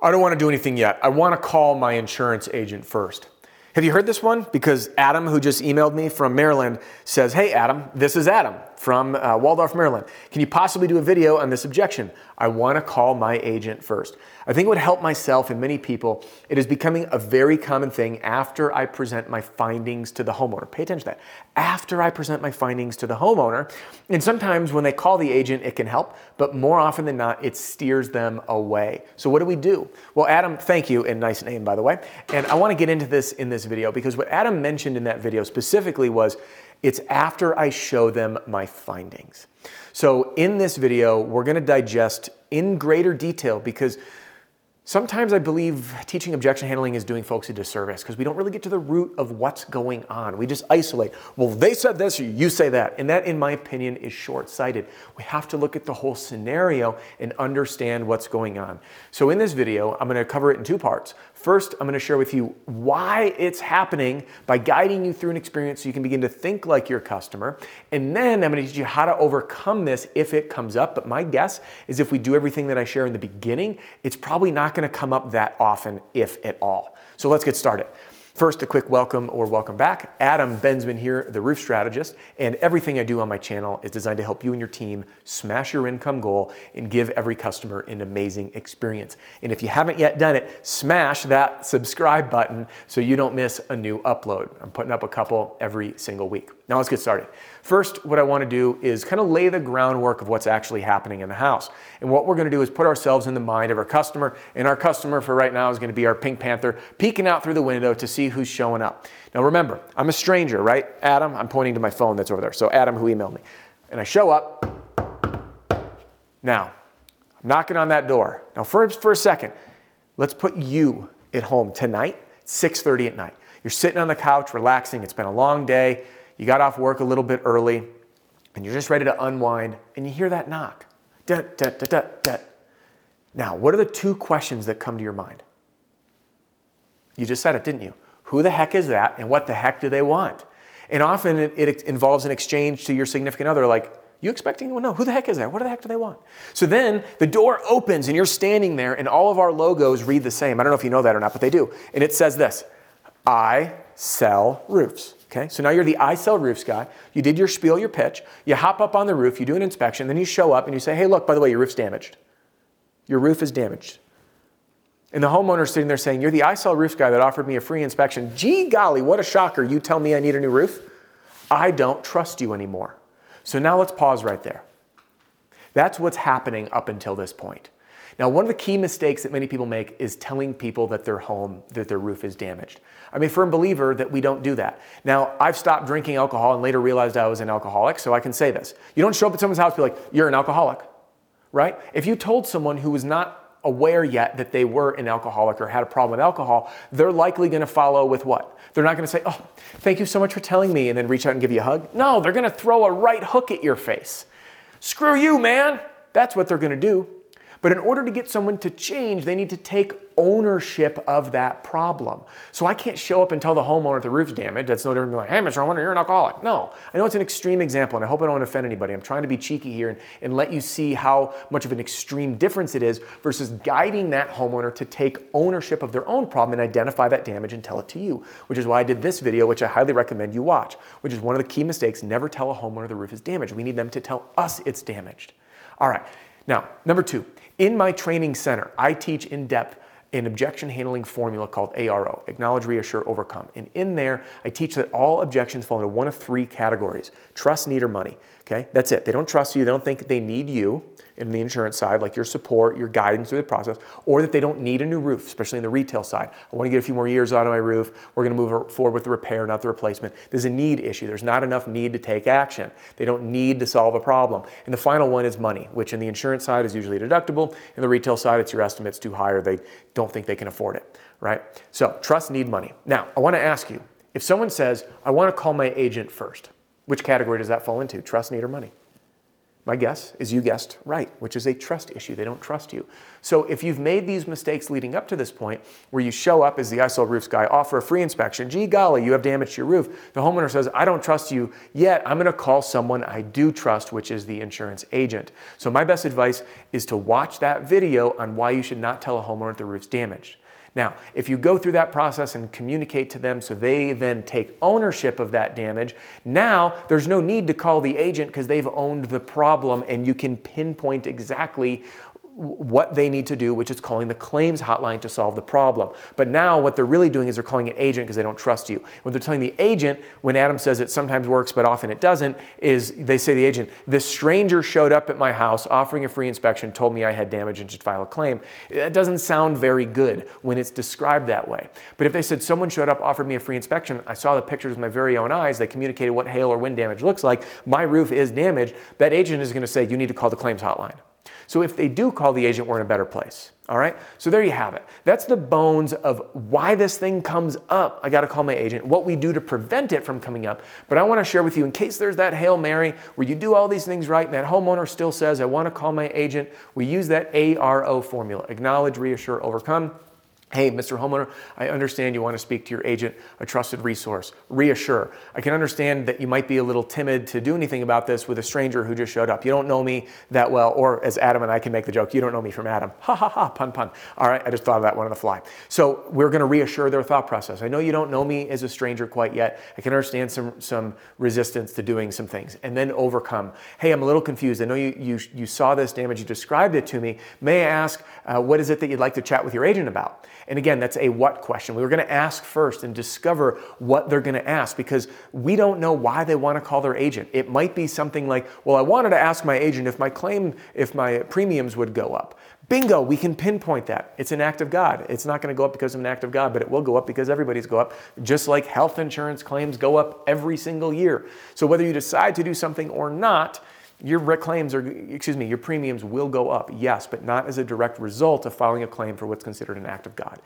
I don't want to do anything yet. I want to call my insurance agent first. Have you heard this one? Because Adam, who just emailed me from Maryland, says, Hey, Adam, this is Adam from uh, Waldorf, Maryland. Can you possibly do a video on this objection? I want to call my agent first. I think it would help myself and many people. It is becoming a very common thing after I present my findings to the homeowner. Pay attention to that. After I present my findings to the homeowner, and sometimes when they call the agent, it can help, but more often than not, it steers them away. So what do we do? Well, Adam, thank you, and nice name, by the way. And I want to get into this in this video because what Adam mentioned in that video specifically was it's after I show them my findings. So in this video, we're gonna digest in greater detail because Sometimes I believe teaching objection handling is doing folks a disservice because we don't really get to the root of what's going on. We just isolate. Well, they said this, you say that. And that, in my opinion, is short sighted. We have to look at the whole scenario and understand what's going on. So, in this video, I'm going to cover it in two parts. First, I'm going to share with you why it's happening by guiding you through an experience so you can begin to think like your customer. And then I'm going to teach you how to overcome this if it comes up. But my guess is if we do everything that I share in the beginning, it's probably not going to come up that often, if at all. So let's get started. First, a quick welcome or welcome back. Adam Bensman here, the roof strategist, and everything I do on my channel is designed to help you and your team smash your income goal and give every customer an amazing experience. And if you haven't yet done it, smash that subscribe button so you don't miss a new upload. I'm putting up a couple every single week. Now let's get started. First, what I want to do is kind of lay the groundwork of what's actually happening in the house. And what we're going to do is put ourselves in the mind of our customer. And our customer for right now is going to be our Pink Panther peeking out through the window to see who's showing up. Now remember, I'm a stranger, right? Adam, I'm pointing to my phone that's over there. So Adam, who emailed me. And I show up. Now, I'm knocking on that door. Now, for, for a second, let's put you at home tonight, 6:30 at night. You're sitting on the couch, relaxing. It's been a long day you got off work a little bit early, and you're just ready to unwind, and you hear that knock. Da, da, da, da, da. Now, what are the two questions that come to your mind? You just said it, didn't you? Who the heck is that, and what the heck do they want? And often it, it involves an exchange to your significant other, like, you expecting? Well, no, who the heck is that? What the heck do they want? So then the door opens and you're standing there, and all of our logos read the same. I don't know if you know that or not, but they do. And it says this I sell roofs. Okay, so now you're the I sell roofs guy. You did your spiel, your pitch. You hop up on the roof, you do an inspection, then you show up and you say, hey, look, by the way, your roof's damaged. Your roof is damaged. And the homeowner's sitting there saying, You're the I sell roofs guy that offered me a free inspection. Gee golly, what a shocker. You tell me I need a new roof? I don't trust you anymore. So now let's pause right there. That's what's happening up until this point. Now, one of the key mistakes that many people make is telling people that their home, that their roof is damaged. I'm a firm believer that we don't do that. Now, I've stopped drinking alcohol and later realized I was an alcoholic, so I can say this. You don't show up at someone's house and be like, you're an alcoholic, right? If you told someone who was not aware yet that they were an alcoholic or had a problem with alcohol, they're likely going to follow with what? They're not going to say, Oh, thank you so much for telling me, and then reach out and give you a hug. No, they're going to throw a right hook at your face. Screw you, man. That's what they're going to do. But in order to get someone to change, they need to take ownership of that problem. So I can't show up and tell the homeowner the roof's damaged. That's no different than like, hey, Mr. Homeowner, you're an alcoholic. No, I know it's an extreme example, and I hope I don't offend anybody. I'm trying to be cheeky here and, and let you see how much of an extreme difference it is versus guiding that homeowner to take ownership of their own problem and identify that damage and tell it to you, which is why I did this video, which I highly recommend you watch, which is one of the key mistakes. Never tell a homeowner the roof is damaged. We need them to tell us it's damaged. All right. Now, number two, in my training center, I teach in depth an objection handling formula called ARO, Acknowledge, Reassure, Overcome. And in there, I teach that all objections fall into one of three categories trust, need, or money. Okay, that's it. They don't trust you, they don't think they need you in the insurance side, like your support, your guidance through the process, or that they don't need a new roof, especially in the retail side. I want to get a few more years out of my roof. We're going to move forward with the repair, not the replacement. There's a need issue. There's not enough need to take action. They don't need to solve a problem. And the final one is money, which in the insurance side is usually deductible. In the retail side, it's your estimate's too high or they don't think they can afford it, right? So trust, need, money. Now, I want to ask you, if someone says, I want to call my agent first, which category does that fall into? Trust, need, or money? My guess is you guessed right, which is a trust issue. They don't trust you. So if you've made these mistakes leading up to this point, where you show up as the I Sell Roofs guy, offer a free inspection, gee golly, you have damage to your roof. The homeowner says, I don't trust you yet. I'm going to call someone I do trust, which is the insurance agent. So my best advice is to watch that video on why you should not tell a homeowner the roof's damaged. Now, if you go through that process and communicate to them so they then take ownership of that damage, now there's no need to call the agent because they've owned the problem and you can pinpoint exactly what they need to do, which is calling the claims hotline to solve the problem. But now what they're really doing is they're calling an agent because they don't trust you. What they're telling the agent, when Adam says it sometimes works but often it doesn't, is they say the agent, this stranger showed up at my house offering a free inspection, told me I had damage and should file a claim. That doesn't sound very good when it's described that way. But if they said someone showed up, offered me a free inspection, I saw the pictures with my very own eyes, they communicated what hail or wind damage looks like, my roof is damaged, that agent is going to say, you need to call the claims hotline. So if they do call the agent, we're in a better place. All right. So there you have it. That's the bones of why this thing comes up. I got to call my agent, what we do to prevent it from coming up. But I want to share with you, in case there's that Hail Mary where you do all these things right and that homeowner still says, I want to call my agent, we use that ARO formula acknowledge, reassure, overcome. Hey, Mr. Homeowner, I understand you want to speak to your agent, a trusted resource. Reassure. I can understand that you might be a little timid to do anything about this with a stranger who just showed up. You don't know me that well, or as Adam and I can make the joke, you don't know me from Adam. Ha ha ha, pun pun. All right, I just thought of that one on the fly. So we're going to reassure their thought process. I know you don't know me as a stranger quite yet. I can understand some, some resistance to doing some things and then overcome. Hey, I'm a little confused. I know you, you, you saw this damage, you described it to me. May I ask, uh, what is it that you'd like to chat with your agent about? And again, that's a what question. We were going to ask first and discover what they're going to ask because we don't know why they want to call their agent. It might be something like, well, I wanted to ask my agent if my claim, if my premiums would go up. Bingo, we can pinpoint that. It's an act of God. It's not going to go up because of an act of God, but it will go up because everybody's go up, just like health insurance claims go up every single year. So whether you decide to do something or not, your claims are, excuse me, your premiums will go up, yes, but not as a direct result of filing a claim for what's considered an act of God.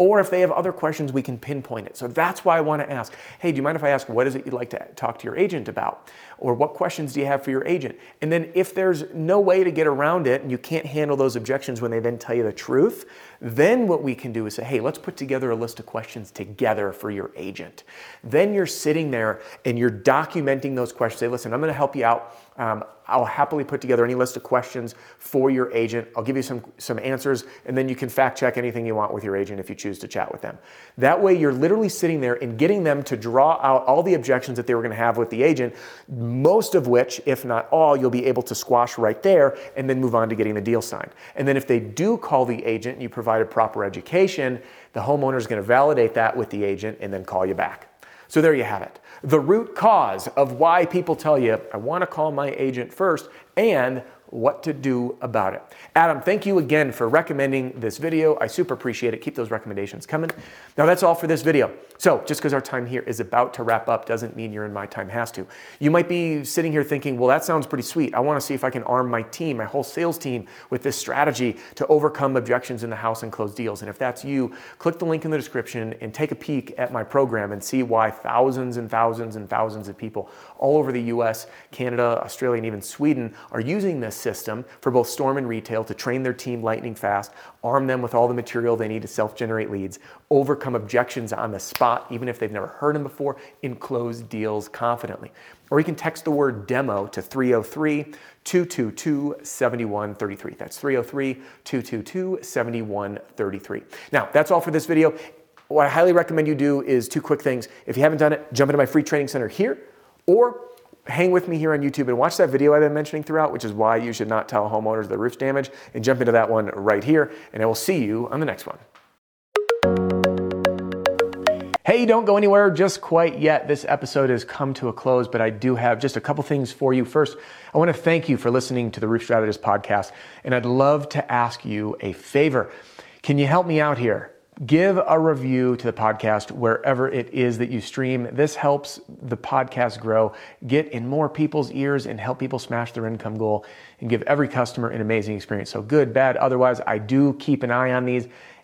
Or if they have other questions, we can pinpoint it. So that's why I want to ask hey, do you mind if I ask what is it you'd like to talk to your agent about? Or what questions do you have for your agent? And then if there's no way to get around it and you can't handle those objections when they then tell you the truth, then what we can do is say, hey, let's put together a list of questions together for your agent. Then you're sitting there and you're documenting those questions. Say, listen, I'm going to help you out. Um, I'll happily put together any list of questions for your agent. I'll give you some, some answers, and then you can fact check anything you want with your agent if you choose to chat with them. That way, you're literally sitting there and getting them to draw out all the objections that they were going to have with the agent, most of which, if not all, you'll be able to squash right there and then move on to getting the deal signed. And then if they do call the agent and you provide a proper education, the homeowner is going to validate that with the agent and then call you back. So there you have it. The root cause of why people tell you, I want to call my agent first, and what to do about it. Adam, thank you again for recommending this video. I super appreciate it. Keep those recommendations coming. Now that's all for this video. So just because our time here is about to wrap up doesn't mean you're in my time has to. You might be sitting here thinking, well, that sounds pretty sweet. I want to see if I can arm my team, my whole sales team with this strategy to overcome objections in the house and close deals. And if that's you, click the link in the description and take a peek at my program and see why thousands and thousands and thousands of people all over the US, Canada, Australia, and even Sweden are using this system for both storm and retail to train their team lightning fast, arm them with all the material they need to self generate leads, overcome objections on the spot, even if they've never heard them before, and close deals confidently. Or you can text the word demo to 303 222 7133. That's 303 222 7133. Now, that's all for this video. What I highly recommend you do is two quick things. If you haven't done it, jump into my free training center here or hang with me here on YouTube and watch that video I've been mentioning throughout, which is why you should not tell homeowners the roof's damage, and jump into that one right here. And I will see you on the next one. Hey, don't go anywhere just quite yet. This episode has come to a close, but I do have just a couple things for you. First, I want to thank you for listening to the Roof Strategist podcast, and I'd love to ask you a favor. Can you help me out here? Give a review to the podcast wherever it is that you stream. This helps the podcast grow, get in more people's ears, and help people smash their income goal and give every customer an amazing experience. So, good, bad, otherwise, I do keep an eye on these